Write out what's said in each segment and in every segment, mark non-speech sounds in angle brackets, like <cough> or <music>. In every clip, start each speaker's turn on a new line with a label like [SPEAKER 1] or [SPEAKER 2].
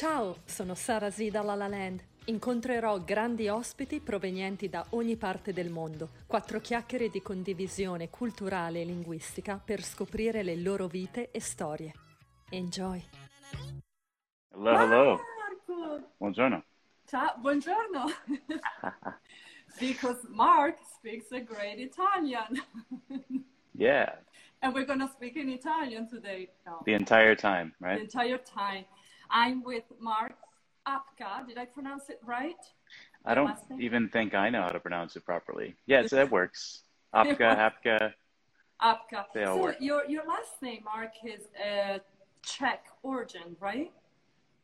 [SPEAKER 1] Ciao, sono Sara Z da La La Land. Incontrerò grandi ospiti provenienti da ogni parte del mondo. Quattro chiacchiere di condivisione culturale e linguistica per scoprire le loro vite e storie. Enjoy!
[SPEAKER 2] Hello, hello.
[SPEAKER 3] Marco!
[SPEAKER 2] Buongiorno.
[SPEAKER 3] Ciao, buongiorno! <laughs> because Mark speaks a great Italian.
[SPEAKER 2] Yeah,
[SPEAKER 3] and we're going to speak in Italian today. No,
[SPEAKER 2] the entire time,
[SPEAKER 3] the
[SPEAKER 2] right?
[SPEAKER 3] entire time. I'm with Mark Apka. Did I pronounce it right?
[SPEAKER 2] I don't even think I know how to pronounce it properly. Yeah, so that works. <laughs> Apka, Apka.
[SPEAKER 3] Apka.
[SPEAKER 2] They all
[SPEAKER 3] so
[SPEAKER 2] work.
[SPEAKER 3] your your last name, Mark, is uh, Czech origin, right?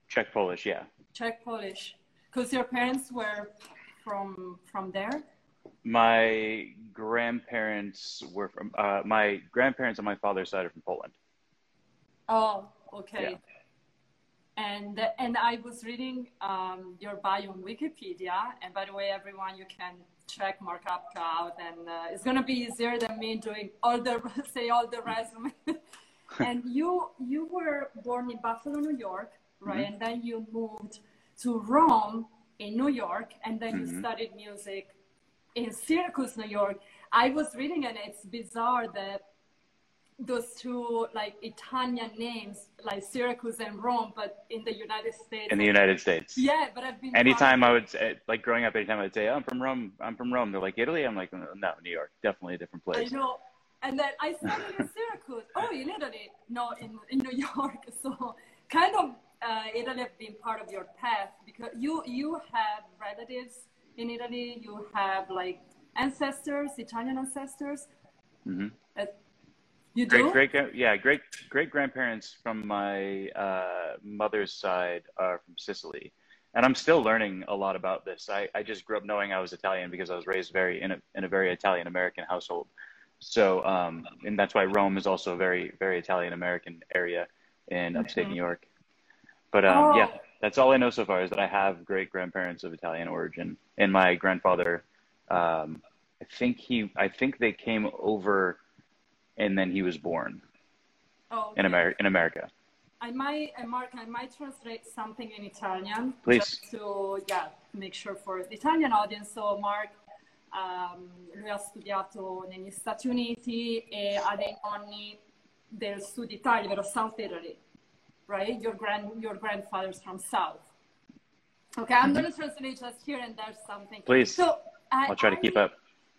[SPEAKER 2] Czech Polish, yeah.
[SPEAKER 3] Czech Polish. Because your parents were from from there.
[SPEAKER 2] My grandparents were from, uh, my grandparents on my father's side are from Poland.
[SPEAKER 3] Oh, okay.
[SPEAKER 2] Yeah.
[SPEAKER 3] And and I was reading um, your bio on Wikipedia. And by the way, everyone, you can check Mark Apka out, and uh, it's gonna be easier than me doing all the <laughs> say all the resume. <laughs> and you you were born in Buffalo, New York, right?
[SPEAKER 2] Mm-hmm.
[SPEAKER 3] And then you moved to Rome in New York, and then you
[SPEAKER 2] Mhm.
[SPEAKER 3] studied music in Syracuse, New York. I was reading, and it's bizarre that those two like Italian names, like Syracuse and Rome, but in the United States.
[SPEAKER 2] In the United States.
[SPEAKER 3] Yeah, but I've been.
[SPEAKER 2] Anytime I would say, like growing up, anytime I'd say, oh, I'm from Rome, I'm from Rome. They're like, Italy? I'm like, no, New York. Definitely a different place.
[SPEAKER 3] I know. And then I studied in <laughs> Syracuse. Oh, in Italy, no, in, in New York. <laughs> So kind of uh, Italy have been part of your path because you you have relatives in Italy. You have like ancestors, Italian ancestors.
[SPEAKER 2] Mm-hmm.
[SPEAKER 3] Uh, you do.
[SPEAKER 2] Great, great, yeah, great, great grandparents from my uh, mother's side are from Sicily, and I'm still learning a lot about this. I, I just grew up knowing I was Italian because I was raised very in a in a very Italian American household. So, um, and that's why Rome is also a very, very Italian American area in upstate. New York. But um,
[SPEAKER 3] Oh.
[SPEAKER 2] yeah, that's all I know so far is that I have great grandparents of Italian origin, and my grandfather. Um, I think he, I think they came over, and then he was born
[SPEAKER 3] Oh,
[SPEAKER 2] in
[SPEAKER 3] okay.
[SPEAKER 2] America. In America.
[SPEAKER 3] I might, uh, Mark, I might translate something in Italian.
[SPEAKER 2] Please.
[SPEAKER 3] Just to, yeah, make sure for the Italian audience. So, Mark, um, lui ha studiato negli Stati Uniti e ha dei nonni del sud Italia, vero South Italy, right? Your grand, your grandfather's from South. Okay, I'm going to translate just here and there something.
[SPEAKER 2] Mm-hmm. Please.
[SPEAKER 3] So, I,
[SPEAKER 2] I'll try to
[SPEAKER 3] I-
[SPEAKER 2] keep up.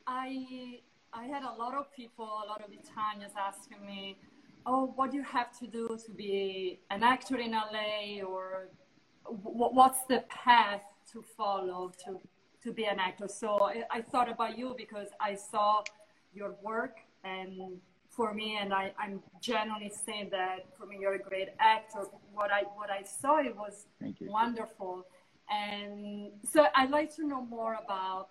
[SPEAKER 3] I I had a lot of people, a lot of Italians asking me, "Oh, what do you have to do to be an actor in LA, or w- what's the path to follow to to be an actor?" So I, thought about you because I saw your work, and for me, and I, I'm genuinely saying that for me, you're a great actor. What I what I saw it was wonderful, and so I'd like to know more about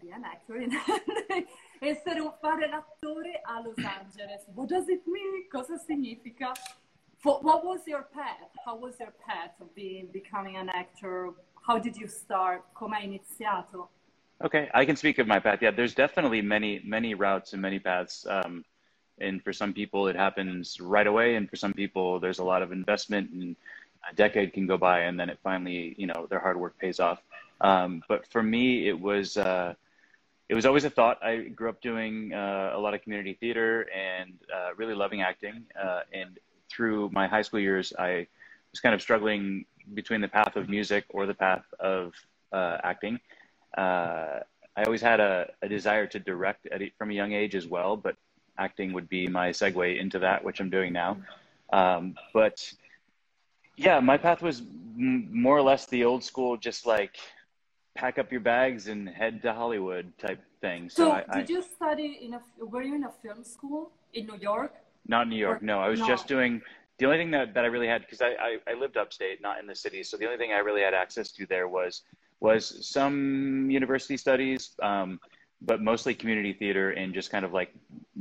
[SPEAKER 3] be an actor in <laughs> essere un fare l'attore a Los Angeles. What does it mean? Cosa significa? For, what was your path? How was your path of being becoming an actor? How did you start? Come hai iniziato?
[SPEAKER 2] Okay, I can speak of my path. Yeah, there's definitely many, many routes and many paths. Um, and for some people, it happens right away, and for some people, there's a lot of investment, and a decade can go by, and then it finally, you know, their hard work pays off. Um, but for me, it was uh, it was always a thought. I grew up doing uh, a lot of community theater and uh, really loving acting. Uh, and through my high school years, I was kind of struggling between the path of music or the path of uh, acting. Uh, I always had a, a desire to direct at, from a young age as well, but acting would be my segue into that, which I'm doing now. Um, but yeah, my path was m- more or less the old school, just like pack up your bags and head to Hollywood type thing. So,
[SPEAKER 3] So,
[SPEAKER 2] I, I
[SPEAKER 3] did you study in a? Were you in a film school in New York?
[SPEAKER 2] not New York.
[SPEAKER 3] or-
[SPEAKER 2] No, I was
[SPEAKER 3] no.
[SPEAKER 2] just doing the only thing that, that I really had because I, I, I lived upstate, not in the city. So the only thing I really had access to there was was some university studies, um, but mostly community theater and just kind of like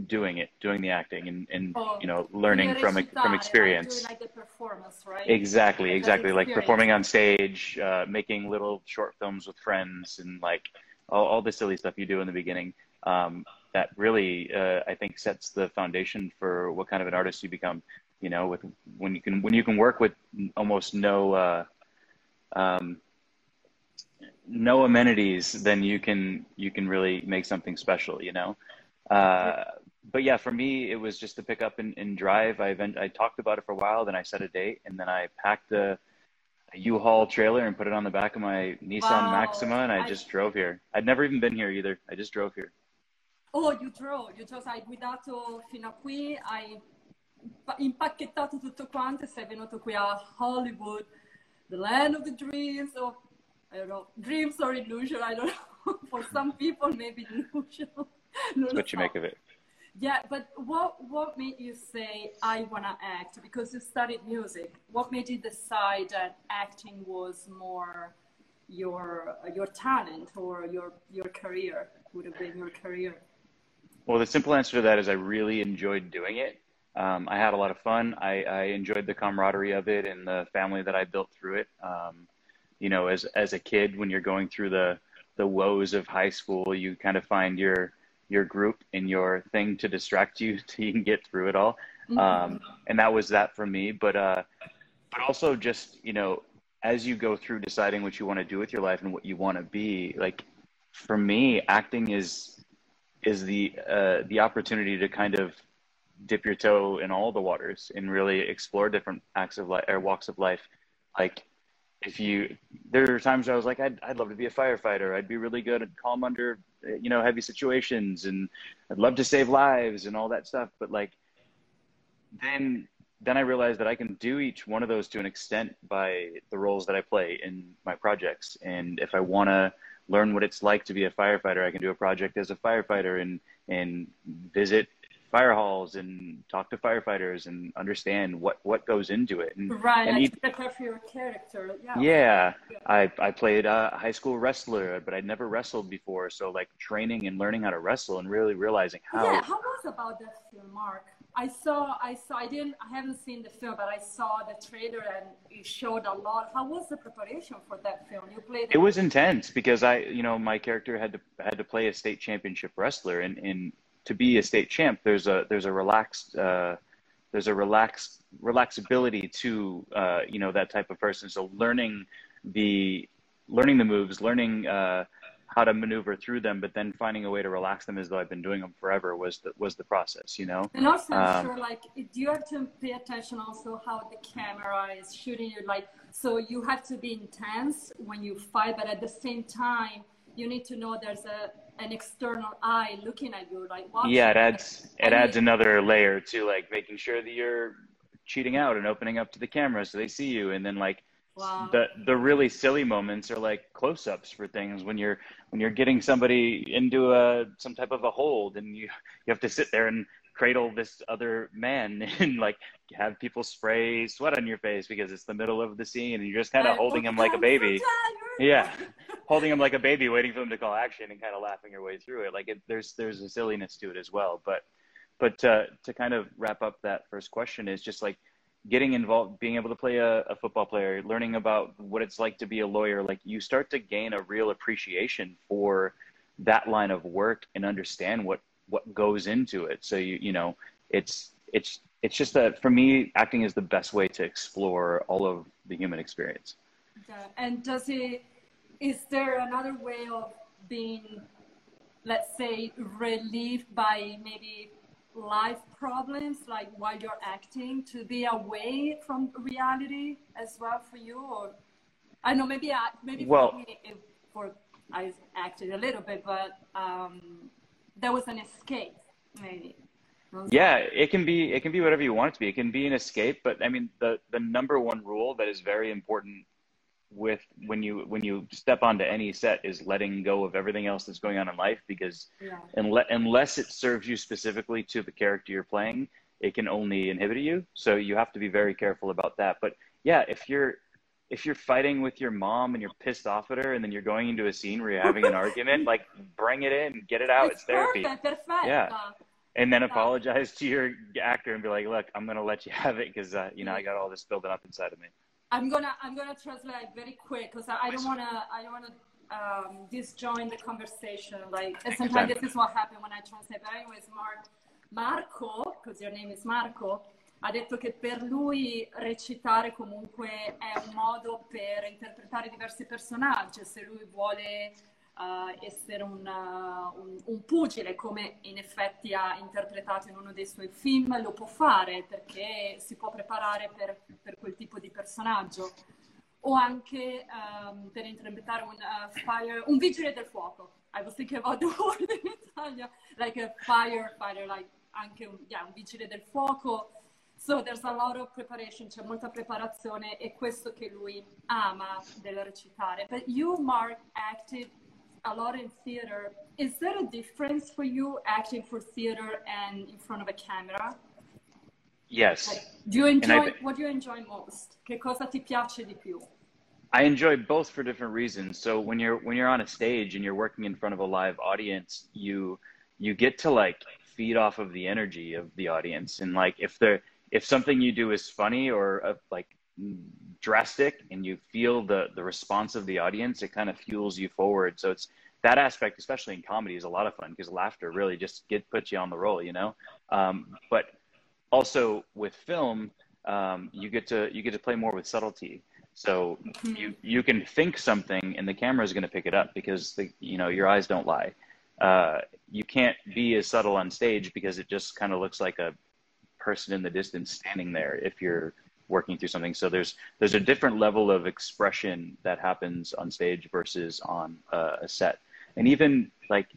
[SPEAKER 2] doing it, doing the acting and, and
[SPEAKER 3] Oh,
[SPEAKER 2] you know learning from from experience.
[SPEAKER 3] like the performance, right?
[SPEAKER 2] Exactly,
[SPEAKER 3] Like
[SPEAKER 2] exactly. Like performing on stage, uh, making little short films with friends, and like all, all the silly stuff you do in the beginning. Um, that really, uh, I think, sets the foundation for what kind of an artist you become. you know, with when you can when you can work with almost no uh, um, no amenities, then you can you can really make something special, you know. Uh, but yeah, for me, it was just to pick up and, and drive. I I talked about it for a while, then I set a date, and then I packed a, a U-Haul trailer and put it on the back of my Nissan wow. Maxima, and I, I just drove here. I'd never even been here either. I just drove here.
[SPEAKER 3] Oh, you drove, you just hai guidato fino a qui, hai impacchettato tutto quanto e sei venuto qui a Hollywood, the land of the dreams, or I don't know, dreams or illusion, I don't <laughs> know. For some people, maybe <laughs> illusion.
[SPEAKER 2] what you make of it.
[SPEAKER 3] Yeah, but what what made you say I wanna act? Because you studied music. What made you decide that acting was more your your talent or your your career would have been your career?
[SPEAKER 2] Well, the simple answer to that is I really enjoyed doing it. Um, I had a lot of fun. I, I, enjoyed the camaraderie of it and the family that I built through it. Um, you know, as as a kid, when you're going through the the woes of high school, you kind of find your your group and your thing to distract you <laughs> so you can get through it all. Mm-hmm. Um, and that was that for me. But uh, but also just you know, as you go through deciding what you want to do with your life and what you want to be, like for me, acting is is the uh, the opportunity to kind of dip your toe in all the waters and really explore different acts of life or walks of life. Like if you, there are times where I was like, I'd, I'd love to be a firefighter. I'd be really good at calm under, you know, heavy situations and I'd love to save lives and all that stuff. But like, then, then I realized that I can do each one of those to an extent by the roles that I play in my projects. And if I want to learn what it's like to be a firefighter, I can do a project as a firefighter and, and visit fire halls and talk to firefighters and understand what what goes into it
[SPEAKER 3] and right and each, prepare for your character yeah
[SPEAKER 2] yeah, yeah. i i played a high school wrestler but i'd never wrestled before so like training and learning how to wrestle and really realizing how
[SPEAKER 3] yeah how was about that film mark I saw, I saw, I didn't, I haven't seen the film, but I saw the trailer and it showed a lot. How was the preparation for that film? You played.
[SPEAKER 2] It was intense because I, you know, my character had to had to play a state championship wrestler, and in to be a state champ, there's a there's a relaxed uh, there's a relaxed relaxability to uh, you know that type of person. So learning the learning the moves, learning uh, how to maneuver through them, but then finding a way to relax them as though I've been doing them forever was the, was the process, you know.
[SPEAKER 3] And also, um, sure, like, do you have to pay attention also how the camera is shooting you? Like, so you have to be intense when you fight, but at the same time, you need to know there's a an external eye looking at you like
[SPEAKER 2] yeah it adds it adds another layer to like making sure that you're cheating out and opening up to the camera so they see you and then like wow. the the really silly moments are like close-ups for things when you're when you're getting somebody into a some type of a hold and you you have to sit there and cradle this other man <laughs> and like have people spray sweat on your face because it's the middle of the scene and you're just kind of holding him like a baby. Yeah, <laughs> holding him like a baby, waiting for him to call action and kind of laughing your way through it. Like it, there's there's a silliness to it as well. But but uh, to kind of wrap up that first question is just like getting involved, being able to play a, a football player, learning about what it's like to be a lawyer. Like you start to gain a real appreciation for that line of work and understand what what goes into it. So you you know it's it's it's just that for me, acting is the best way to explore all of the human experience.
[SPEAKER 3] And does it? Is there another way of being, let's say, relieved by maybe life problems, like while you're acting, to be away from reality as well for you, or I know maybe I, maybe well, for me, for I acted a little bit, but um, there was an escape, maybe.
[SPEAKER 2] Yeah, it can be it can be whatever you want it to be. It can be an escape, but I mean the the number one rule that is very important with when you when you step onto any set is letting go of everything else that's going on in life because yeah. unless unless it serves you specifically to the character you're playing, it can only inhibit you. So you have to be very careful about that. But yeah, if you're if you're fighting with your mom and you're pissed off at her and then you're going into a scene where you're having an <laughs> argument, like bring it in, get it out. It's, it's therapy.
[SPEAKER 3] Perfect, perfect.
[SPEAKER 2] Yeah. And then apologize to your actor and be like, look, I'm going to let you have it because, uh, you know, I got all this building up inside of me.
[SPEAKER 3] I'm gonna I'm gonna translate very quick because I, I, don't wanna I don't wanna um, disjoin the conversation. Like sometimes this is what happens when I translate. But anyways, Mark Marco, because your name is Marco, ha detto che per lui recitare comunque è un modo per interpretare diversi personaggi, se lui vuole uh, essere un, uh, un, un, pugile come in effetti ha interpretato in uno dei suoi film, lo può fare perché si può preparare per, per quel tipo di personaggio. O anche um, per interpretare un, uh, fire, un vigile del fuoco. I was thinking about the word in Italia, like a firefighter, like anche un, yeah, un vigile del fuoco. So there's a lot of preparation, c'è molta preparazione e questo che lui ama del recitare. But you, Mark, acted a lot in theater. Is there a difference for you acting for theater and in front of a camera?
[SPEAKER 2] Yes.
[SPEAKER 3] Like, do you enjoy, I, what do you enjoy most? Che cosa ti piace di più?
[SPEAKER 2] I enjoy both for different reasons. So when you're when you're on a stage and you're working in front of a live audience, you you get to like feed off of the energy of the audience and like if they're if something you do is funny or uh, like drastic and you feel the the response of the audience it kind of fuels you forward. So it's that aspect especially in comedy is a lot of fun because laughter really just get puts you on the roll you know? Um, but also with film um, you get to you get to play more with subtlety. So mm-hmm. you you can think something and the camera is going to pick it up because the you know your eyes don't lie. Uh, you can't be as subtle on stage because it just kind of looks like a person in the distance standing there if you're working through something. So there's there's a different level of expression that happens on stage versus on uh, a set. And even like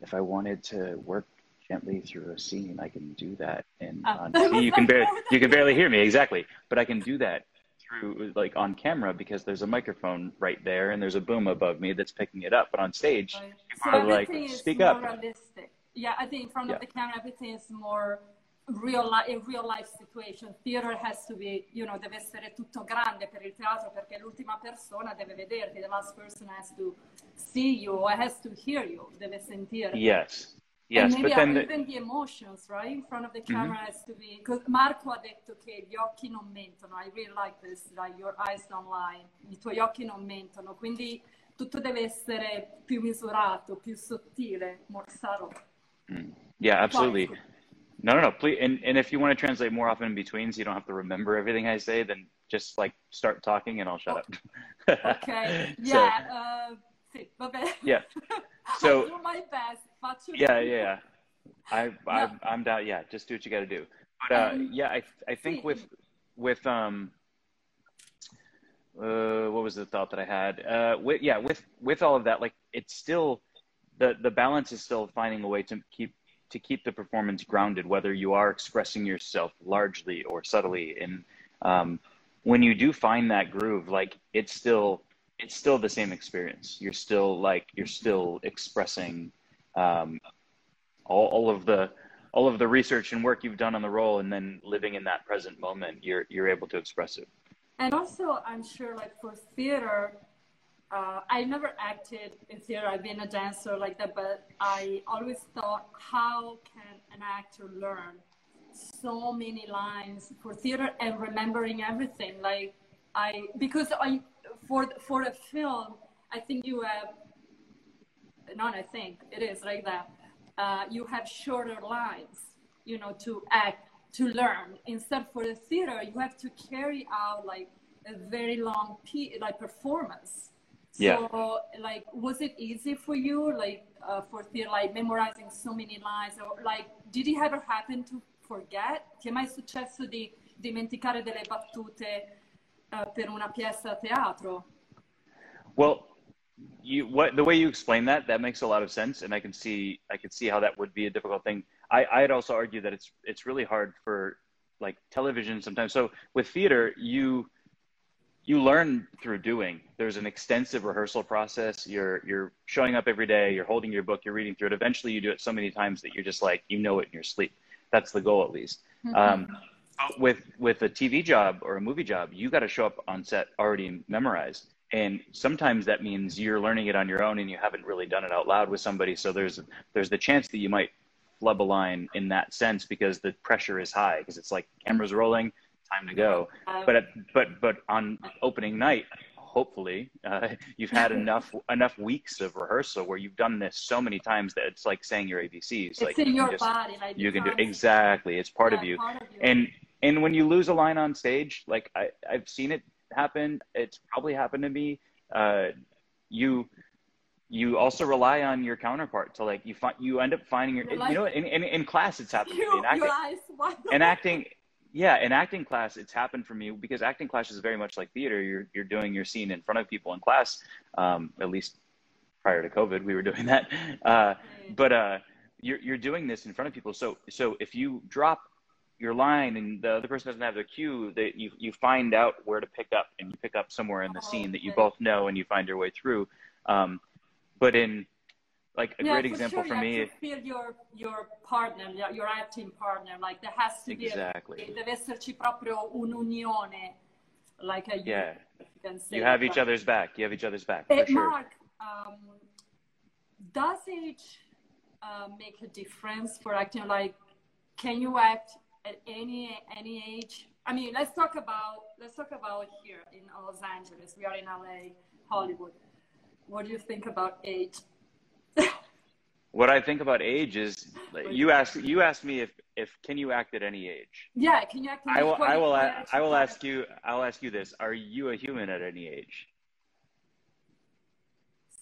[SPEAKER 2] if I wanted to work gently through a scene, I can do that. And uh, on see, you can <laughs> barely you can barely hear me exactly, but I can do that through like on camera because there's a microphone right there and there's a boom above me that's picking it up. But on stage, so people are like, speak up.
[SPEAKER 3] Realistic. Yeah, I think in front yeah. of the camera, everything is more real life, in real life situation. Theater has to be, you know, deve essere tutto grande per il teatro perché l'ultima persona deve vederti. The last person has to see you or has to hear you, deve sentirti.
[SPEAKER 2] Yes. Yes,
[SPEAKER 3] and maybe but then even the emotions, right, in front of the camera mm-hmm. has to be. Because Marco ha detto che gli occhi non mentono. I really like this. Like your eyes don't lie. I tuoi occhi non mentono. Quindi tutto deve essere più misurato, più sottile, more subtle.
[SPEAKER 2] Mm. Yeah, absolutely. Quasi. No, no, no. Please, and, and if you want to translate more often in between, so you don't have to remember everything I say, then just like start talking and I'll shut up. <laughs>
[SPEAKER 3] okay. Yeah. <laughs> so, uh,
[SPEAKER 2] Yeah. So.
[SPEAKER 3] do my best.
[SPEAKER 2] Yeah, yeah. yeah. I, I, I'm down. Yeah, just do what you got to do. But uh, um, yeah, I, I think with, with um, uh, what was the thought that I had? Uh, with, yeah, with with all of that, like it's still the the balance is still finding a way to keep to keep the performance grounded, whether you are expressing yourself largely or subtly. And um, when you do find that groove, like it's still it's still the same experience. You're still like you're still expressing um, all, all of the all of the research and work you've done on the role, and then living in that present moment, you're you're able to express it.
[SPEAKER 3] And also, I'm sure, like for theater, uh, I never acted in theater. I've been a dancer like that, but I always thought, how can an actor learn so many lines for theater and remembering everything? Like I, because I, for for a film, I think you have. Not I think it is like that. Uh, you have shorter lines, you know, to act to learn. Instead, for the theater, you have to carry out like a very long like performance
[SPEAKER 2] yeah.
[SPEAKER 3] So, like, was it easy for you, like, uh, for theater, like, memorizing so many lines? Or, like, did it ever happen to forget? Ti è mai successo di dimenticare delle battute uh, per una pièce a teatro?
[SPEAKER 2] Well, you what the way you explain that that makes a lot of sense, and I can see I can see how that would be a difficult thing. I I'd also argue that it's it's really hard for like television sometimes. So with theater, you you learn through doing. There's an extensive rehearsal process. You're you're showing up every day. You're holding your book. You're reading through it. Eventually, you do it so many times that you're just like you know it in your sleep. That's the goal, at least. Mm-hmm. Um, with with a TV job or a movie job, you got to show up on set already memorized. And sometimes that means you're learning it on your own and you haven't really done it out loud with somebody. So there's there's the chance that you might flub a line in that sense because the pressure is high because it's like cameras rolling time to go. But but but on opening night, hopefully, uh, <laughs> you've had <laughs> enough enough weeks of rehearsal where you've done this so many times that it's like saying your ABCs.
[SPEAKER 3] It's
[SPEAKER 2] like
[SPEAKER 3] in you your just, body. Like
[SPEAKER 2] you can do exactly. It's part, yeah, of, you. part of you. And and when you lose a line on stage, like I, I've seen it happen. It's probably happened to me. Uh, you you also rely on your counterpart to like you find you end up finding your you know in, in, in class it's happened <laughs>
[SPEAKER 3] you,
[SPEAKER 2] in acting, in acting yeah in acting class it's happened for me because acting class is very much like theater. You're you're doing your scene in front of people in class um, at least prior to covid we were doing that. Uh, but uh, you're you're doing this in front of people. So so if you drop your line and the other person doesn't have their cue that you you find out where to pick up and you pick up somewhere in the oh, scene that you both know and you find your way through. Um, but in like a
[SPEAKER 3] yeah,
[SPEAKER 2] great example
[SPEAKER 3] sure,
[SPEAKER 2] for me
[SPEAKER 3] you feel your your partner your acting partner like there has to
[SPEAKER 2] exactly.
[SPEAKER 3] be deve esserci proprio un'unione like a
[SPEAKER 2] yeah
[SPEAKER 3] you,
[SPEAKER 2] you have each other's back you have each other's back for sure.
[SPEAKER 3] mark um, does age uh, make a difference for acting like can you act at any any age i mean let's talk about let's talk about here in los angeles we are in la hollywood what do you think about age?
[SPEAKER 2] What I think about age is you ask you asked me if if can you act at any age?
[SPEAKER 3] Yeah, can you act?
[SPEAKER 2] I will. I will. I will ask you. I'll ask you this: Are you a human at any age?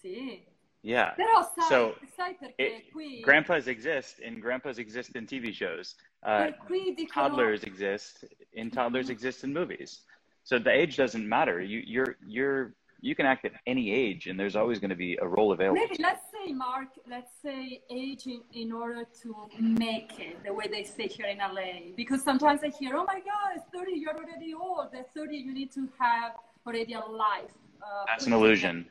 [SPEAKER 3] Sì.
[SPEAKER 2] Yeah.
[SPEAKER 3] Però sai,
[SPEAKER 2] so
[SPEAKER 3] sai perché
[SPEAKER 2] it,
[SPEAKER 3] qui...
[SPEAKER 2] grandpas exist and grandpas exist in TV shows. Uh,
[SPEAKER 3] dicono...
[SPEAKER 2] Toddlers exist and toddlers mm-hmm. exist in movies. So the age doesn't matter. You, you're you're you can act at any age and there's always going to be a role available.
[SPEAKER 3] Maybe let's Mark, let's say age in, in order to make it the way they say here in LA. Because sometimes I hear, oh my God, it's 30, you're already old. At 30, you need to have already a life.
[SPEAKER 2] Uh, That's an illusion.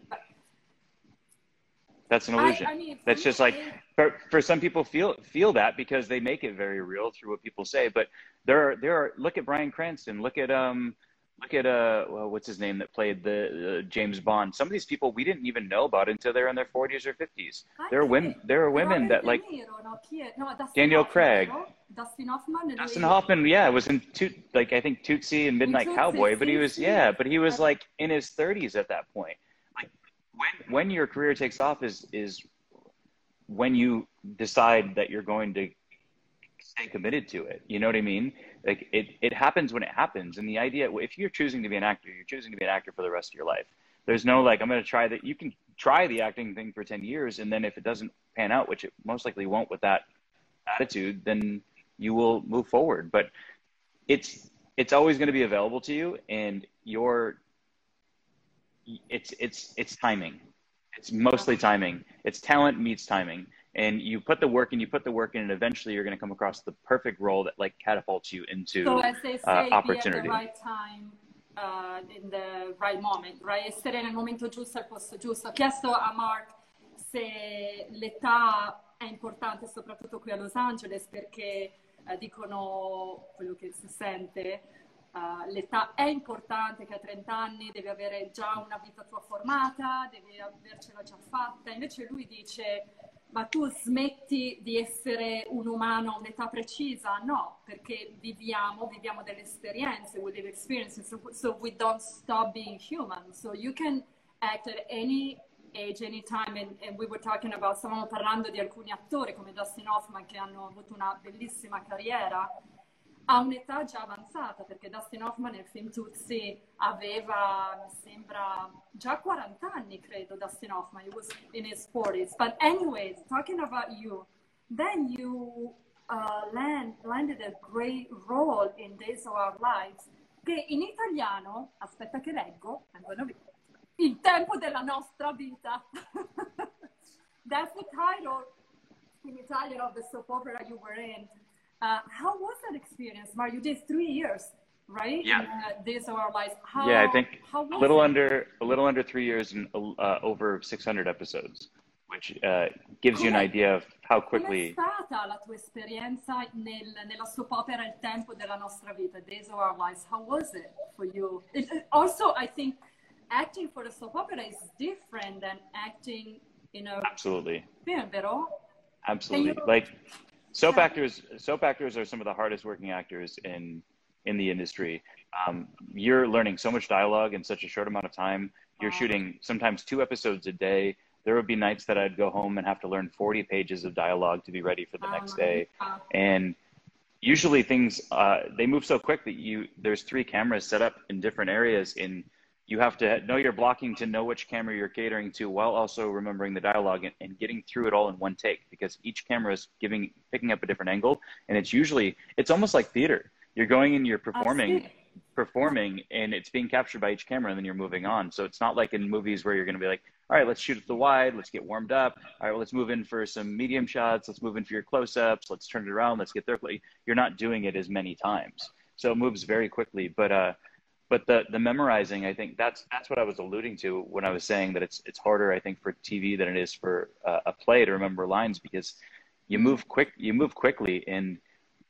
[SPEAKER 2] That's an illusion. I, I mean, That's just like for, for some people feel feel that because they make it very real through what people say. But there are there are look at Bryan Cranston, look at um look at uh well, what's his name that played the uh, James Bond. Some of these people we didn't even know about until they're in their 40s or 50s. There are women. There are women that like Daniel Craig.
[SPEAKER 3] Dustin Hoffman.
[SPEAKER 2] Dustin Hoffman, yeah, was in like I think Tootsie and Midnight Cowboy, but he was yeah, but he was like in his 30s at that point. Like when when your career takes off is is when you decide that you're going to stay committed to it. You know what I mean? Like it, it happens when it happens. And the idea, if you're choosing to be an actor, you're choosing to be an actor for the rest of your life. There's no like, I'm going to try that. You can try the acting thing for 10 years. And then if it doesn't pan out, which it most likely won't with that attitude, then you will move forward. But it's, it's always going to be available to you and your, it's, it's, it's timing. It's mostly timing. It's talent meets timing and you put the work in, you put the work in, and eventually you're going to come across the perfect role that like catapults you into
[SPEAKER 3] so as they uh, say,
[SPEAKER 2] uh, opportunity.
[SPEAKER 3] Be at the right time, uh, in the right moment, right? Essere nel momento giusto al posto giusto. Ho chiesto a Mark se l'età è importante, soprattutto qui a Los Angeles, perché uh, dicono quello che si sente. Uh, l'età è importante che a 30 anni devi avere già una vita tua formata, devi avercela già fatta. Invece lui dice ma tu smetti di essere un umano a un'età precisa? No, perché viviamo, viviamo delle esperienze, we live experiences, so, so we don't stop being human. So you can act at any age, any time, and, and we were talking about, stavamo parlando di alcuni attori come Dustin Hoffman che hanno avuto una bellissima carriera, a un'età già avanzata, perché Dustin Hoffman nel film Tutsi aveva, mi sembra, già 40 anni, credo, Dustin Hoffman. He was in his 40s. But anyways, talking about you, then you uh, land, landed a great role in Days of Our Lives, che in italiano, aspetta che leggo, il tempo della nostra vita. <laughs> That's the title in Italian of the soap opera you were in. Uh, how was that experience, Mark? You did three years, right?
[SPEAKER 2] Yeah.
[SPEAKER 3] In, uh, this of our lives. How,
[SPEAKER 2] yeah, I think a little it? under a little under three years and uh, over 600 episodes, which uh, gives come, you an idea of how quickly.
[SPEAKER 3] Com'è stata la tua esperienza nel, nella soap opera Il tempo della nostra vita, Days of Our Lives? How was it for you? It, also, I think acting for the soap opera is different than acting in a
[SPEAKER 2] absolutely
[SPEAKER 3] film, vero?
[SPEAKER 2] Absolutely, you, like soap actors soap actors are some of the hardest working actors in in the industry. Um, you're learning so much dialogue in such a short amount of time. You're wow. shooting sometimes two episodes a day. There would be nights that i'd go home and have to learn 40 pages of dialogue to be ready for the next day. and usually things uh, they move so quick that you there's three cameras set up in different areas and you have to know your blocking to know which camera you're catering to while also remembering the dialogue and, and getting through it all in one take because each camera is giving picking up a different angle and it's usually it's almost like theater. You're going and you're performing performing and it's being captured by each camera and then you're moving on. So it's not like in movies where you're going to be like all right let's shoot at the wide let's get warmed up. All right well, let's move in for some medium shots let's move in for your close-ups let's turn it around let's get there. You're not doing it as many times. So it moves very quickly but uh but the the memorizing i think that's that's what i was alluding to when i was saying that it's it's harder i think for tv than it is for uh, a play to remember lines because you move quick you move quickly. And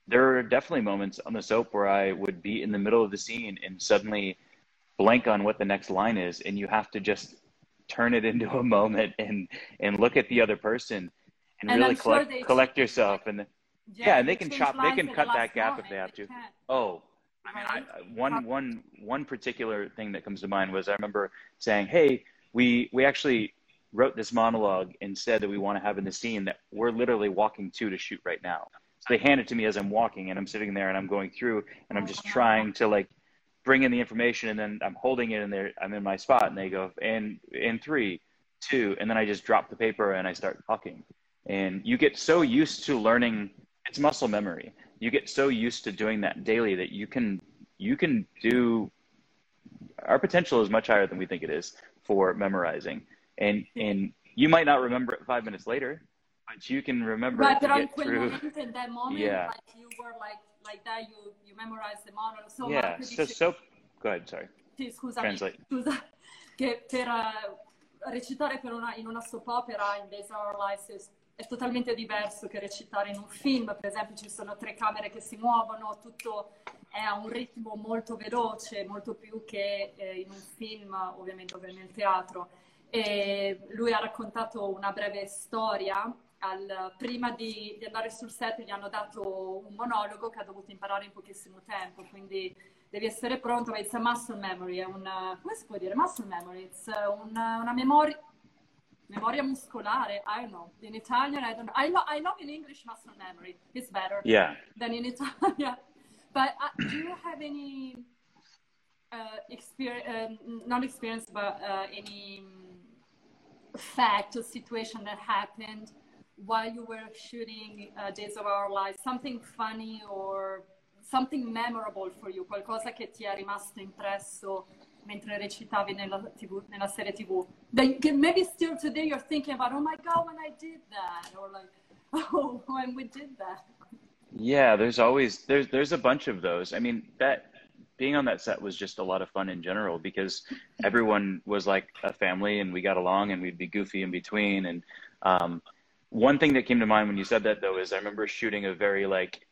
[SPEAKER 2] there are definitely moments on the soap where I would be in the middle of the scene and suddenly blank on what the next line is, and you have to just turn it into a moment and and look at the other person and, and really collect sure collect yourself. And yeah, yeah and they can chop they can cut that gap if they have to. Oh, I mean, I, one one one particular thing that comes to mind was I remember saying, "Hey, we we actually wrote this monologue and said that we want to have in the scene that we're literally walking to to shoot right now." So they hand it to me as I'm walking and I'm sitting there and I'm going through and I'm oh, just trying to like bring in the information and then I'm holding it and there I'm in my spot and they go and in three, two, and then I just drop the paper and I start talking. And you get so used to learning it's muscle memory. You get so used to doing that daily that you can you can do our potential is much higher than we think it is for memorizing. And and you might not remember it five minutes later, but you can remember
[SPEAKER 3] right,
[SPEAKER 2] but
[SPEAKER 3] on moment, in that moment, yeah. like you were like like that, you you memorized the monologue. So
[SPEAKER 2] yeah, so so go ahead, sorry.
[SPEAKER 3] Translate. scusa, che per recitare per una, in una soap opera in Days of Our Lives è totalmente diverso che recitare in un film, per esempio ci sono tre camere che si muovono, tutto è a un ritmo molto veloce, molto più che eh, in un film, ovviamente, ovviamente nel teatro. E lui ha raccontato una breve storia. Al, prima di, di, andare sul set gli hanno dato un monologo che ha dovuto imparare in pochissimo tempo, quindi devi essere pronto, it's a muscle memory, è un, come si può dire, muscle memory, it's una, una memoria, memoria muscolare, I don't know, in Italian I don't know, I, lo, I love in English muscle memory, it's better
[SPEAKER 2] yeah.
[SPEAKER 3] than in Italian, <laughs> but uh, do you have any uh, experience, uh, not experience, but uh, any fact or situation that happened while you were shooting uh, Days of Our Lives, something funny or something memorable for you, qualcosa che ti è rimasto impresso mentre recitavi nella, TV, nella serie TV. Maybe still today you're thinking about, oh my God, when I did that, or like, <laughs> oh, when we did that.
[SPEAKER 2] Yeah, there's always there's there's a bunch of those. I mean, that being on that set was just a lot of fun in general because everyone was like a family and we got along and we'd be goofy in between and um, one thing that came to mind when you said that though is I remember shooting a very like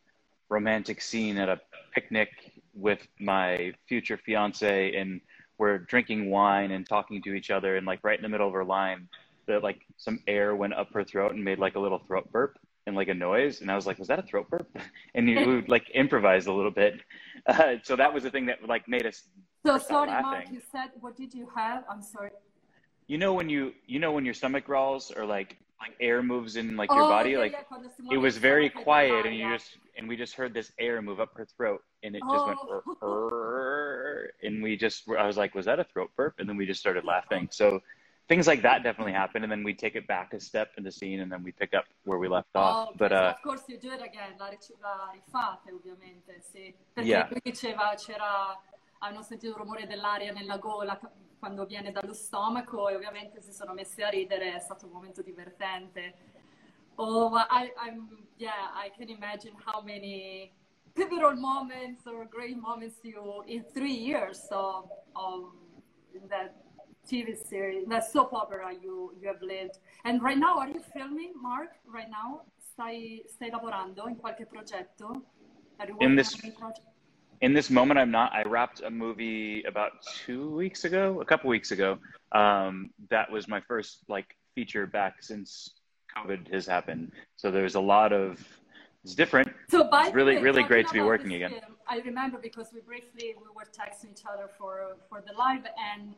[SPEAKER 2] romantic scene at a picnic with my future fiance and we're drinking wine and talking to each other and like right in the middle of her line that like some air went up her throat and made like a little throat burp and like a noise. And I was like was that a throat burp? <laughs> And you <laughs> would like improvise a little bit. Uh, so that was the thing that like made us
[SPEAKER 3] so sorry. Mark you said what did you have? I'm sorry.
[SPEAKER 2] You know when you you know when your stomach growls or like like air moves in like your oh, body. Yeah, like yeah, it was very quiet, and you yeah. just and we just heard this air move up her throat, and it just oh. went, and we just I was like, was that a throat burp? And then we just started laughing. So things like that definitely happen, and then we take it back a step in the scene, and then we pick up where we left off.
[SPEAKER 3] Oh,
[SPEAKER 2] but
[SPEAKER 3] uh, of course you do it again, la, la rifate ovviamente, sì. Perché yeah. diceva c'era hanno sentito il rumore dell'aria nella gola quando viene dallo stomaco e ovviamente si sono messi a ridere, è stato un momento divertente. Oh, I, I'm, yeah, I can imagine how many pivotal moments or great moments you, in three years of, of that TV series, that soap opera you, you have lived. And right now, are you filming, Mark? Right now? Stai, stai lavorando in qualche progetto?
[SPEAKER 2] in this, in this moment, I'm not. I wrapped a movie about two weeks ago, a couple weeks ago. Um, that was my first like feature back since COVID has happened. So there's a lot of. It's different.
[SPEAKER 3] So by
[SPEAKER 2] it's really,
[SPEAKER 3] way,
[SPEAKER 2] really great to be working again.
[SPEAKER 3] Film, I remember because we briefly we were texting each other for for the live, and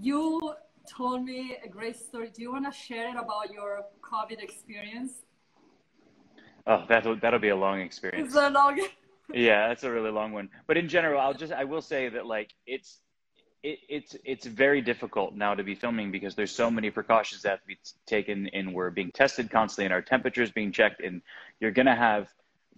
[SPEAKER 3] you told me a great story. Do you want to share it about your COVID experience?
[SPEAKER 2] Oh, that'll that'll be a long experience.
[SPEAKER 3] It's a long. <laughs>
[SPEAKER 2] yeah, that's a really long one. But in general, I'll just I will say that like it's it, it's it's very difficult now to be filming because there's so many precautions that have to be taken and we're being tested constantly and our temperatures being checked and you're gonna have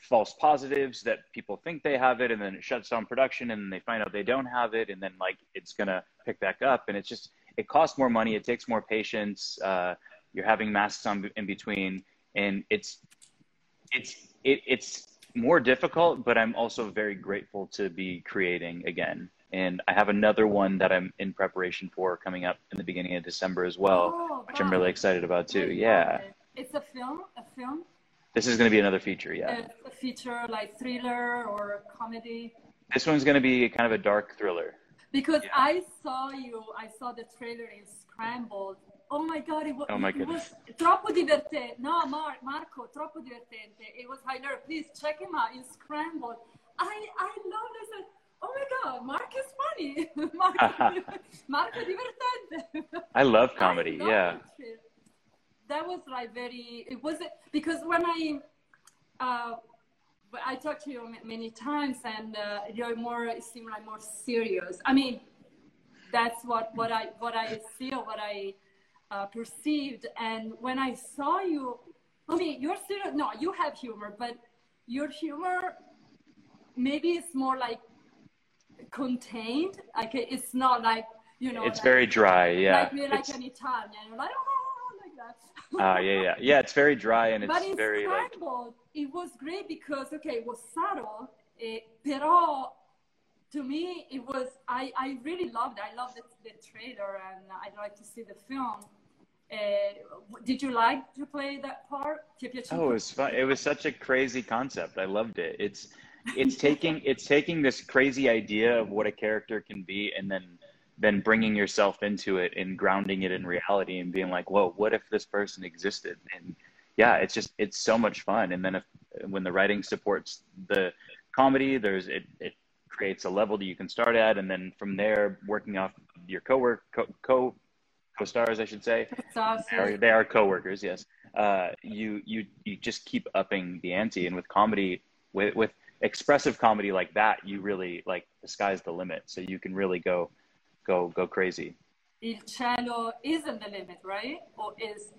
[SPEAKER 2] false positives that people think they have it and then it shuts down production and they find out they don't have it and then like it's gonna pick back up and it's just it costs more money it takes more patience uh, you're having masks on in between and it's it's it, it's more difficult but i'm also very grateful to be creating again and i have another one that i'm in preparation for coming up in the beginning of december as well
[SPEAKER 3] Oh,
[SPEAKER 2] which i'm really excited about too yeah.
[SPEAKER 3] It's a film, a film,
[SPEAKER 2] this is going to be another feature yeah
[SPEAKER 3] a, a feature like thriller or comedy.
[SPEAKER 2] this one's going to be kind of a dark thriller
[SPEAKER 3] Because
[SPEAKER 2] Yeah.
[SPEAKER 3] I saw you, I saw the trailer in Scrambled. Oh my god, it was,
[SPEAKER 2] Oh my
[SPEAKER 3] it was troppo divertente. No, Mar- Marco, troppo divertente. It was hilarious. Please check him out in Scrambled. I I love this. Oh my god, Mark is funny. <laughs> Marco, Marco <laughs> divertente.
[SPEAKER 2] i love <laughs> comedy
[SPEAKER 3] I
[SPEAKER 2] yeah
[SPEAKER 3] that. That was like very. It wasn't because when I. Uh, I talked to you many times, and uh, you're more you seem like more serious. I mean, that's what what I what I feel, what I uh, perceived. And when I saw you, I mean, you're still no, you have humor, but your humor maybe it's more like contained. Like it's not like you know.
[SPEAKER 2] it's
[SPEAKER 3] like,
[SPEAKER 2] very dry yeah
[SPEAKER 3] Like we're like
[SPEAKER 2] It's-
[SPEAKER 3] an Italian, you're like oh, like that.
[SPEAKER 2] uh, yeah yeah <laughs> yeah it's very dry and it's
[SPEAKER 3] in
[SPEAKER 2] very like
[SPEAKER 3] Scrambled, it was great because okay, it was subtle, eh, però to me it was I, I really loved it. I loved the, the trailer and I'd like to see the film. Uh, did you like to play that part?
[SPEAKER 2] Oh, it was fun. It was such a crazy concept. I loved it. It's it's taking it's taking this crazy idea of what a character can be and then then bringing yourself into it and grounding it in reality and being like, "Whoa, what if this person existed?" And yeah, it's just it's so much fun. And then if when the writing supports the comedy, there's it it creates a level that you can start at and then from there working off your co-work co co co-stars, I should say. <laughs>
[SPEAKER 3] So,
[SPEAKER 2] They are, they are coworkers, yes. Uh, you you you just keep upping the ante, and with comedy, with with expressive comedy like that, you really like the sky's the limit. So you can really go go go crazy.
[SPEAKER 3] Il cielo isn't the limit, right? Or is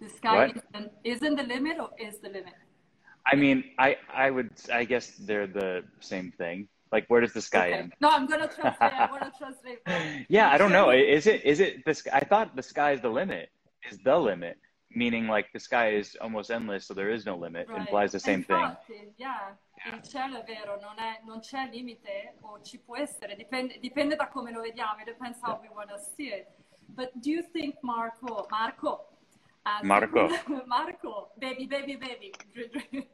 [SPEAKER 3] the sky
[SPEAKER 2] What?
[SPEAKER 3] isn't, isn't the limit or is the limit?
[SPEAKER 2] I mean, I I would I guess they're the same thing. Like, where does the sky
[SPEAKER 3] Okay.
[SPEAKER 2] end?
[SPEAKER 3] No, I'm gonna translate. I wanna <laughs> translate.
[SPEAKER 2] Yeah, I don't know. Is it is it the sky? I thought the sky is the limit. Is the limit meaning like the sky is almost endless, so there is no limit?
[SPEAKER 3] Right.
[SPEAKER 2] Implies the same thing.
[SPEAKER 3] Infatti, yeah, il cielo è vero, non, è, non c'è limite o ci può essere, dipende, dipende da come lo vediamo, it depends how we want to see it. But do you think Marco, Marco, as-
[SPEAKER 2] Marco. <laughs>
[SPEAKER 3] Marco, baby, baby, baby, <laughs>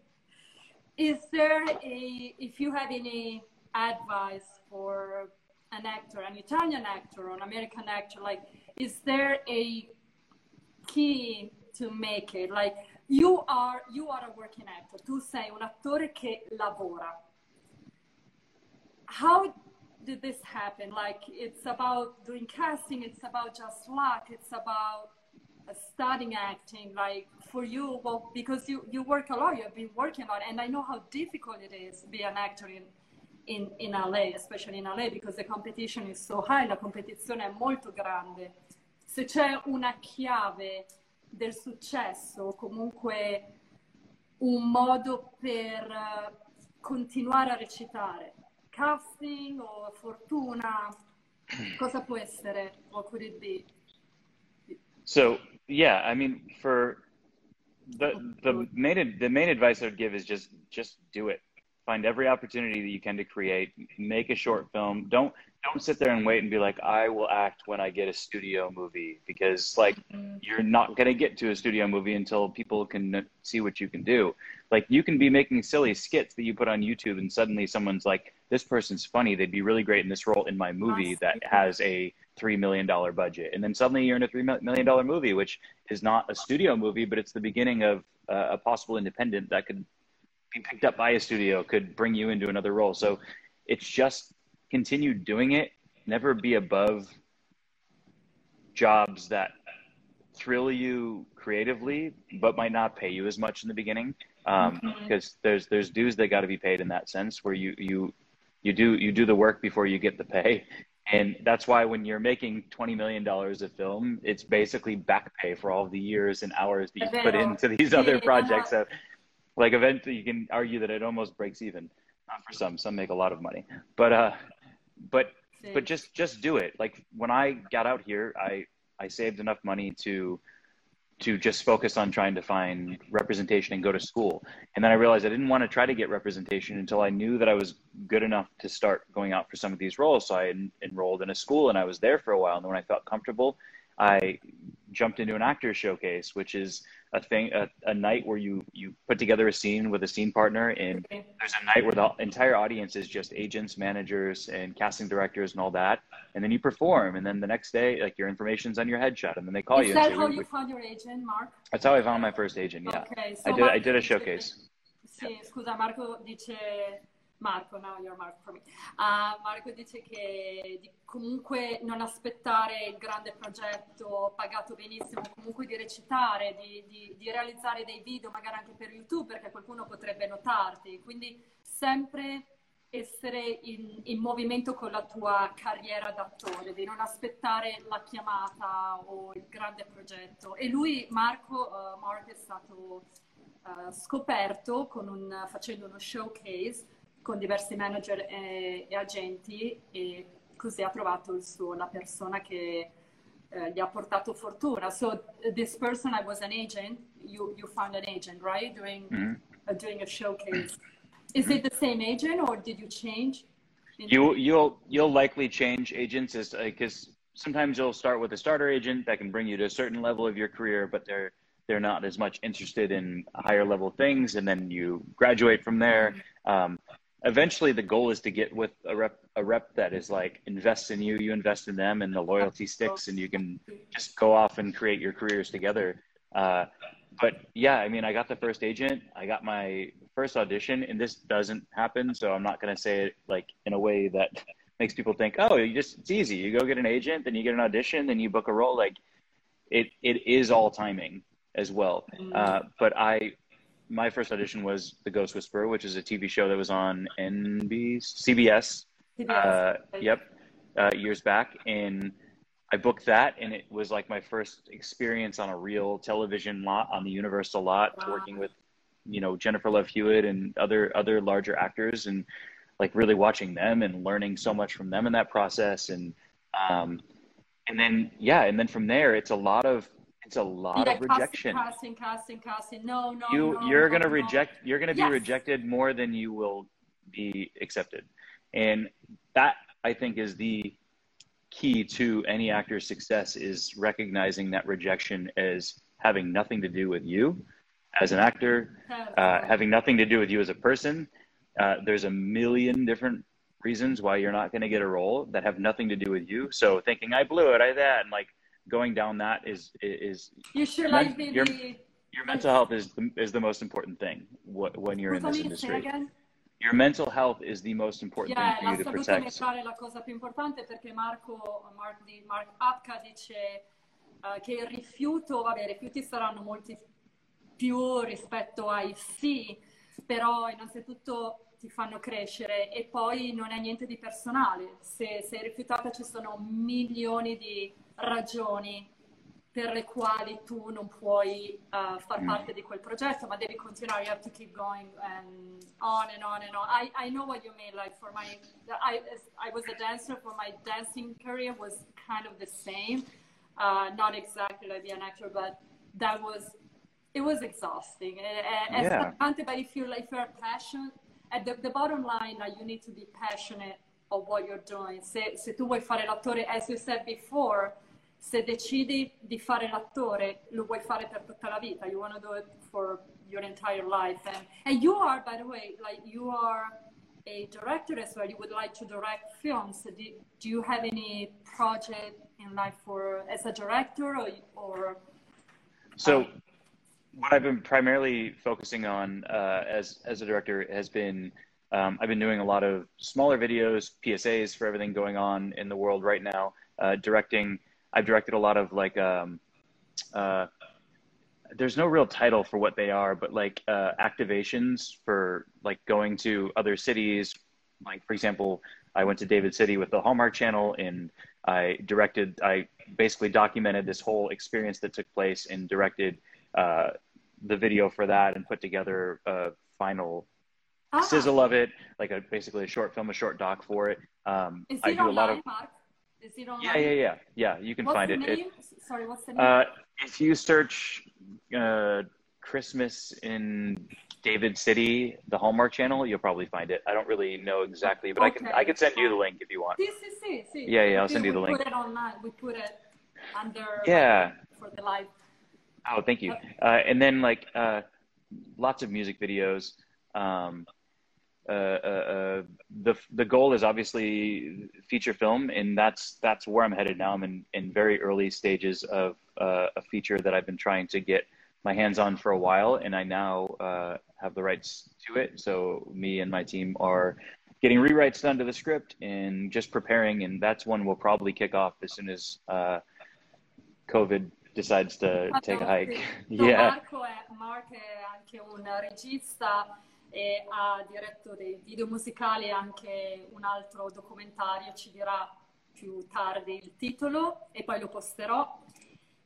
[SPEAKER 3] is there a, if you have any advice for an actor, an Italian actor or an American actor, like, is there a key to make it? Like you are you are a working actor. Tu sei un attore che lavora. How did this happen? Like it's about doing casting it's about just luck it's about studying acting like for you well because you you work a lot you've been working a lot and i know how difficult it is to be an actor in in, in LA, especially in LA, because the competition is so high, la competizione è molto grande. Se c'è una chiave del successo, comunque un modo per eh, continuare a recitare, casting o fortuna, <clears throat> cosa può essere? What could it be?
[SPEAKER 2] So yeah, I mean, for the the main the main advice I would give is just just do it. Find every opportunity that you can to create. Make a short film. Don't don't sit there and wait and be like, I will act when I get a studio movie because like you're not gonna get to a studio movie until people can see what you can do. Like you can be making silly skits that you put on YouTube, and suddenly someone's like, "This person's funny. They'd be really great in this role in my movie that has a three million dollar budget." And then suddenly you're in a three million dollar movie, which is not a studio movie, but it's the beginning of uh, a possible independent that could be picked up by a studio, could bring you into another role. So it's just continue doing it. Never be above jobs that thrill you creatively, but might not pay you as much in the beginning. um,
[SPEAKER 3] Mhm.
[SPEAKER 2] because there's there's dues that got to be paid in that sense where you you you do you do the work before you get the pay and that's why when you're making 20 million dollars a film it's basically back pay for all the years and hours that you put into these other projects so like eventually you can argue that it almost breaks even. Not for some some make a lot of money. But uh but but just just do it. Like when i got out here i i saved enough money to to just focus on trying to find representation and go to school. And then i realized i didn't want to try to get representation until i knew that i was good enough to start going out for some of these roles. So i en- enrolled in a school and i was there for a while. And then when i felt comfortable i jumped into an actors showcase which is a thing a, a night where you you put together a scene with a scene partner and
[SPEAKER 3] Okay.
[SPEAKER 2] there's a night where the entire audience is just agents, managers, and casting directors and all that. And then you perform, and then the next day, like your information's on your headshot, and then they call
[SPEAKER 3] Is
[SPEAKER 2] you.
[SPEAKER 3] that
[SPEAKER 2] say,
[SPEAKER 3] how
[SPEAKER 2] "We-
[SPEAKER 3] you
[SPEAKER 2] we-"
[SPEAKER 3] found your agent, Mark?
[SPEAKER 2] That's how I found my first agent. Yeah,
[SPEAKER 3] Ok, so
[SPEAKER 2] I did. I did a
[SPEAKER 3] dice-
[SPEAKER 2] showcase.
[SPEAKER 3] Sì, scusa, Marco dice... Marco, no, you're Marco for me. Ah, Marco dice che di comunque non aspettare il grande progetto pagato benissimo, comunque di recitare, di, di- di realizzare dei video magari anche per YouTube perché qualcuno potrebbe notarti. Quindi sempre essere in, in movimento con la tua carriera d'attore, di non aspettare la chiamata o il grande progetto. E lui, Marco, eh, Mark è stato eh, scoperto un- facendo uno showcase con diversi manager e, e agenti e così ha trovato il suo, la persona che eh, gli ha portato fortuna. So this person, I was an agent, you, you found an agent, right? During,
[SPEAKER 2] Mhm.
[SPEAKER 3] uh, doing a showcase. Is it the same agent or did you change?
[SPEAKER 2] You you'll you'll likely change agents because sometimes you'll start with a starter agent that can bring you to a certain level of your career, but they're they're not as much interested in higher level things, and then you graduate from there. Um, eventually, the goal is to get with a rep a rep that is like invest in you, you invest in them, and the loyalty sticks, and you can just go off and create your careers together. Uh, but yeah, I mean, I got the first agent, I got my first audition, and this doesn't happen, so I'm not gonna say it like in a way that <laughs> makes people think, oh, you just it's easy. You go get an agent, then you get an audition, then you book a role. Like it, it is all timing as well. Uh, but I, my first audition was The Ghost Whisperer, which is a TV show that was on NBC, CBS. Uh, yep, uh, years back, and I booked that, and it was like my first experience on a real television lot on the Universal lot,
[SPEAKER 3] Wow.
[SPEAKER 2] working with, you know, Jennifer Love Hewitt and other other larger actors, and like really watching them and learning so much from them in that process, and um, and then yeah, and then from there, it's a lot of it's a lot of rejection.
[SPEAKER 3] Casting, casting, casting, casting. No, no,
[SPEAKER 2] you
[SPEAKER 3] no,
[SPEAKER 2] you're
[SPEAKER 3] no,
[SPEAKER 2] gonna
[SPEAKER 3] no.
[SPEAKER 2] reject you're gonna be rejected more than you will be accepted and that i think is the key to any actor's success is recognizing that rejection as having nothing to do with you as an actor uh, having nothing to do with you as a person uh, there's a million different reasons why you're not going to get a role that have nothing to do with you so thinking i blew it i that and like going down that is is
[SPEAKER 3] You
[SPEAKER 2] Men-
[SPEAKER 3] like be
[SPEAKER 2] you're-
[SPEAKER 3] the...
[SPEAKER 2] your mental health is the, is the most important thing wh- when you're in this industry. Your mental health is the most important
[SPEAKER 3] Yeah,
[SPEAKER 2] thing
[SPEAKER 3] la
[SPEAKER 2] for you to
[SPEAKER 3] salute
[SPEAKER 2] protect.
[SPEAKER 3] mentale è la cosa più importante perché Marco, Mark, di, Mark Apka dice eh, che il rifiuto, vabbè, i rifiuti saranno molti più rispetto ai sì, però innanzitutto ti fanno crescere e poi non è niente di personale. Se sei rifiutata ci sono milioni di ragioni per le quali tu non puoi eh, far
[SPEAKER 2] Mm.
[SPEAKER 3] parte di quel progetto, ma devi continuare, you have to keep going and on and on and on. I, I know what you mean, like for my, I, I was a dancer, for my dancing career was kind of the same, uh, not exactly like be an actor, but that was, it was exhausting. È
[SPEAKER 2] Yeah.
[SPEAKER 3] but if you if you're passionate, at the, the bottom line, like, you need to be passionate of what you're doing. Se, se tu vuoi fare l'attore, as you said before, se decidi di fare l'attore, lo vuoi fare per tutta la vita. You want to do it for your entire life. And, and you are, by the way, like you are a director as well. You would like to direct films. Do, do you have any project in life for as a director or, or
[SPEAKER 2] So, what I've been primarily focusing on uh, as as a director has been um, I've been doing a lot of smaller videos, PSAs for everything going on in the world right now. Uh, directing, I've directed a lot of like um, uh, there's no real title for what they are, but like uh, activations for like going to other cities. Like for example, I went to David City with the Hallmark Channel, and I directed. I basically documented this whole experience that took place and directed uh, the video for that, and put together a final ah. sizzle of it, like a basically a short film, a short doc for it. Um,
[SPEAKER 3] Is I do a lot of. Mark?
[SPEAKER 2] Is it online? Yeah, yeah, yeah, yeah. You can
[SPEAKER 3] what's
[SPEAKER 2] find
[SPEAKER 3] it. It. Sorry, what's the name? Uh,
[SPEAKER 2] if you search uh, Christmas in David City, the Hallmark Channel, you'll probably find it. I don't really know exactly, but okay. I can I can send you the link if you want.
[SPEAKER 3] Sí, sí, sí.
[SPEAKER 2] Yeah, yeah, I'll send you the link.
[SPEAKER 3] We put it online. We put it under.
[SPEAKER 2] Yeah.
[SPEAKER 3] For the live.
[SPEAKER 2] Oh, thank you. Uh, and then like uh, lots of music videos. Um, uh, uh, uh, the the goal is obviously feature film, and that's that's where I'm headed now. I'm in, in very early stages of uh, a feature that I've been trying to get my hands on for a while, and I now uh, have the rights to it. So me and my team are getting rewrites done to the script and just preparing, and that's one we'll probably kick off as soon as COVID decides to take a hike. <laughs>
[SPEAKER 3] yeah. Marco è, Mark è anche un regista e ha diretto dei video musicali e anche un altro documentario, ci dirà più tardi il titolo e poi lo posterò.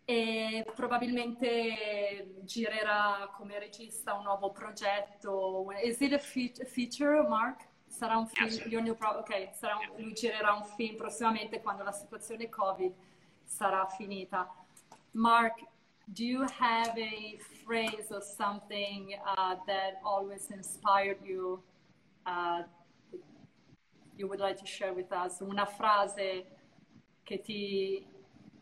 [SPEAKER 3] E probabilmente girerà come regista un nuovo progetto. Is it a feature, Mark? Sarà un film? Yes. Pro- ok, sarà un, lui girerà un film prossimamente quando la situazione Covid sarà finita. Mark, do you have a phrase or something uh, that always inspired you uh, you would like to share with us? Una frase che ti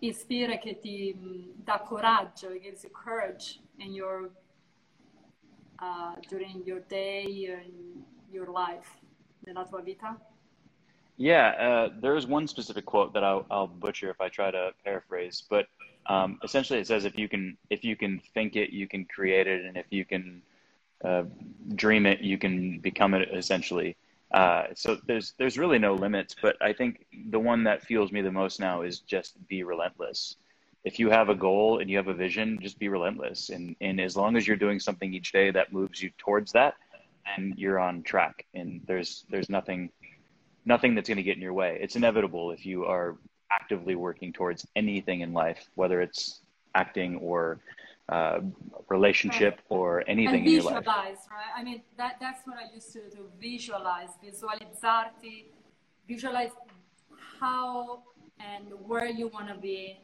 [SPEAKER 3] ispira, che ti mm, dà coraggio, gives you courage in your uh, during your day and your life, nella tua vita?
[SPEAKER 2] Yeah, uh, there's one specific quote that I'll, I'll, butcher if I try to paraphrase, but um, essentially, it says if you can if you can think it, you can create it, and if you can uh, dream it, you can become it. Essentially, uh, so there's there's really no limits. But I think the one that fuels me the most now is just be relentless. If you have a goal and you have a vision, just be relentless. And and as long as you're doing something each day that moves you towards that, then you're on track. And there's there's nothing nothing that's going to get in your way. It's inevitable if you are actively working towards anything in life, whether it's acting or uh, relationship right. or anything
[SPEAKER 3] and
[SPEAKER 2] in your life.
[SPEAKER 3] Visualize, right? I mean, that, that's what I used to do. Visualize, visualizzarti, visualize how and where you want to be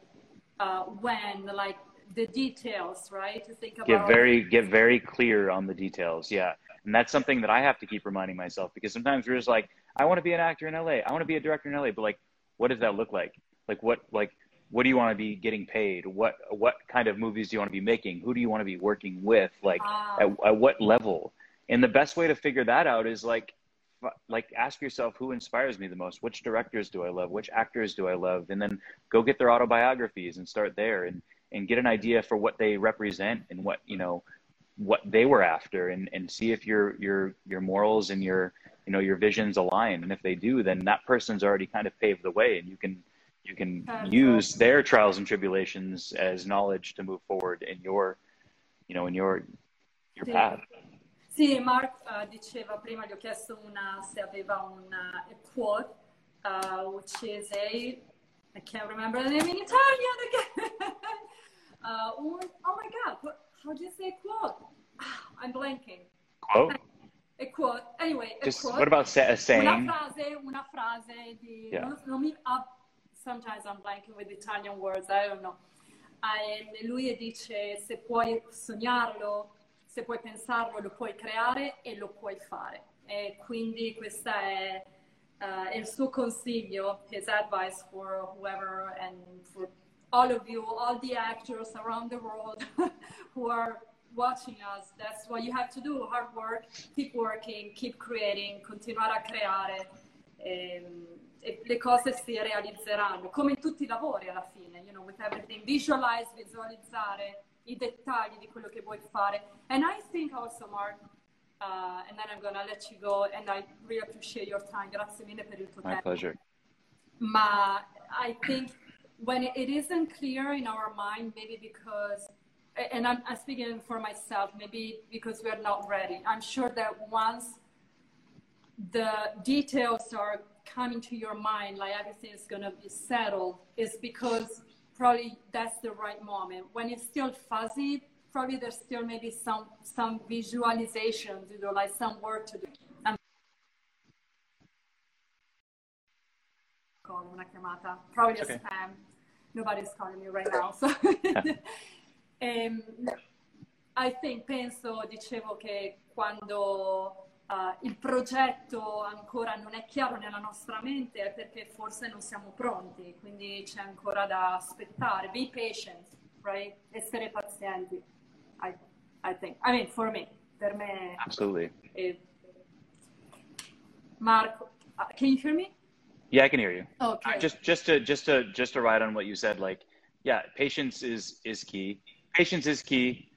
[SPEAKER 3] uh, when, like the details, right? To think about.
[SPEAKER 2] Get very, get very clear on the details. Yeah. And that's something that I have to keep reminding myself because sometimes we're just like, I want to be an actor in LA. I want to be a director in LA, but like, what does that look like? Like what like what do you want to be getting paid? What what kind of movies do you want to be making? Who do you want to be working with? Like wow. at, at what level? And the best way to figure that out is like like ask yourself who inspires me the most which directors do i love which actors do i love and then go get their autobiographies and start there and and get an idea for what they represent and what you know what they were after and and see if your your your morals and your you know your visions align. And if they do then that person's already kind of paved the way and you can you can That's use awesome. their trials and tribulations as knowledge to move forward in your you know in your your sì. path.
[SPEAKER 3] Sì Mark uh, diceva prima gli ho chiesto una se aveva un uh, quote uh, which is a I can't remember the name in Italian again. <laughs> Uh, un, oh my god what, how do you say quote? I'm blanking.
[SPEAKER 2] Quote
[SPEAKER 3] a quote. Anyway,
[SPEAKER 2] Just,
[SPEAKER 3] quote.
[SPEAKER 2] What about a saying?
[SPEAKER 3] Una frase, una frase di... Yeah. Non, non mi, uh, sometimes I'm blanking with Italian words, I don't know. Uh, lui dice, se puoi sognarlo, se puoi pensarlo, lo puoi creare e lo puoi fare. E quindi questo è uh, il suo consiglio, his advice for whoever and for all of you, all the actors around the world <laughs> who are watching us, that's what you have to do, hard work, keep working, keep creating, continuare a creare ehm, e le cose si realizzeranno, come in tutti i lavori alla fine, you know, with everything, visualize, visualizzare i dettagli di quello che vuoi fare. And I think also, Mark, uh, and then I'm gonna let you go, and I really appreciate your time, grazie mille per il tuo
[SPEAKER 2] My
[SPEAKER 3] tempo.
[SPEAKER 2] My pleasure.
[SPEAKER 3] Ma I think when it isn't clear in our mind, maybe because and I'm, I'm speaking for myself, maybe because we're not ready. I'm sure that once the details are coming to your mind, like everything is going to be settled, is because probably that's the right moment. When it's still fuzzy, probably there's still maybe some some visualization to do, like some work to do. I'm una chiamata, probably okay. a spam. Nobody's calling me right now, so. <laughs> <laughs> um, I think, penso, dicevo che quando uh, il progetto ancora non è chiaro nella nostra mente è perché forse non siamo pronti, quindi c'è ancora da aspettare. Be patient, right? Essere pazienti, I, I think. I mean, for me, per me.
[SPEAKER 2] Absolutely. È...
[SPEAKER 3] Marco, uh, can you hear me?
[SPEAKER 2] Yeah, I can hear you.
[SPEAKER 3] Okay.
[SPEAKER 2] just, just to, just to, just to ride on what you said, like, yeah, patience is is key. Patience is key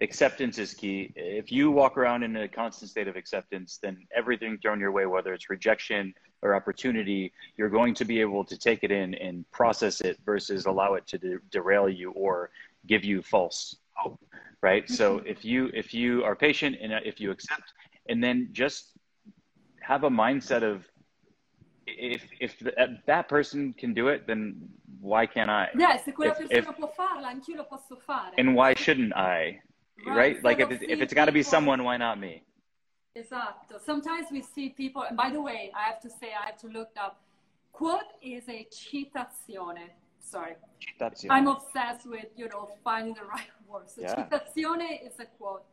[SPEAKER 2] acceptance is key. If you walk around in a constant state of acceptance, then everything thrown your way, whether it's rejection or opportunity, you're going to be able to take it in and process it versus allow it to de- derail you or give you false hope. Right. So mm-hmm. if you if you are patient and if you accept, and then just have a mindset of if if uh, that person can do it, then why can't I?
[SPEAKER 3] Yeah, se quella if, persona if, può farla, anch'io lo posso fare.
[SPEAKER 2] And why shouldn't I? right? right? Like if it's, if it's got to be someone, why not me?
[SPEAKER 3] Esatto. Sometimes we see people. And by the way, I have to say I have to look up. Quote is a citazione. Sorry.
[SPEAKER 2] Citazione.
[SPEAKER 3] I'm obsessed with you know finding the right word. So yeah. citazione is a quote.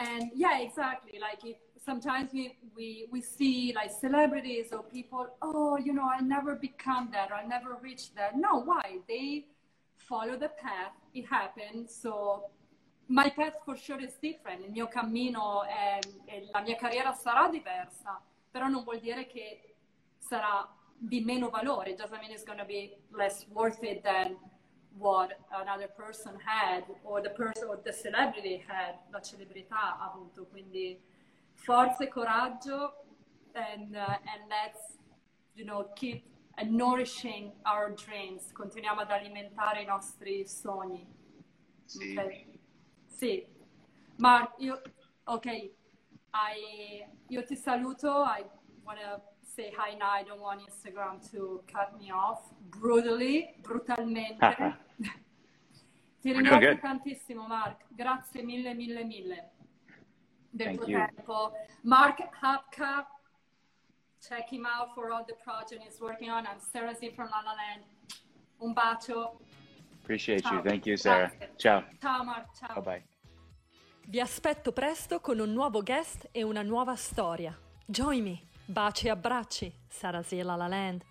[SPEAKER 3] And yeah, exactly. Like if sometimes we, we we see like celebrities or people, oh, you know, I'll never become that or I'll never reach that. No, why? They follow the path. It happened. So my path for sure is different, il mio cammino e la mia carriera sarà diversa, però non vuol dire che sarà di meno valore. It doesn't mean it's going to be less worth it than what another person had or the person or the celebrity had, la celebrità ha avuto. Quindi forza e coraggio and, uh, and let's, you know, keep nourishing our dreams. Continuiamo ad alimentare i nostri sogni.
[SPEAKER 2] Sì. Okay?
[SPEAKER 3] Sì, ma io, ok, I, io ti saluto. I want to say hi now. I don't want Instagram to cut me off brutally, brutalmente. <laughs> ti ringrazio tantissimo, Mark. Grazie mille, mille, mille del
[SPEAKER 2] Thank
[SPEAKER 3] tuo
[SPEAKER 2] you.
[SPEAKER 3] tempo. Mark Hapka, check him out for all the project he's working on. I'm Sarah Z from La La Land. Un bacio.
[SPEAKER 2] Appreciate ciao. you. Thank you, Sarah. Grazie. Ciao.
[SPEAKER 3] Ciao, Mark. Ciao.
[SPEAKER 2] Bye bye.
[SPEAKER 1] Vi aspetto presto con un nuovo guest e una nuova storia. Join me. Baci e abbracci. Sarah Zilla La Land.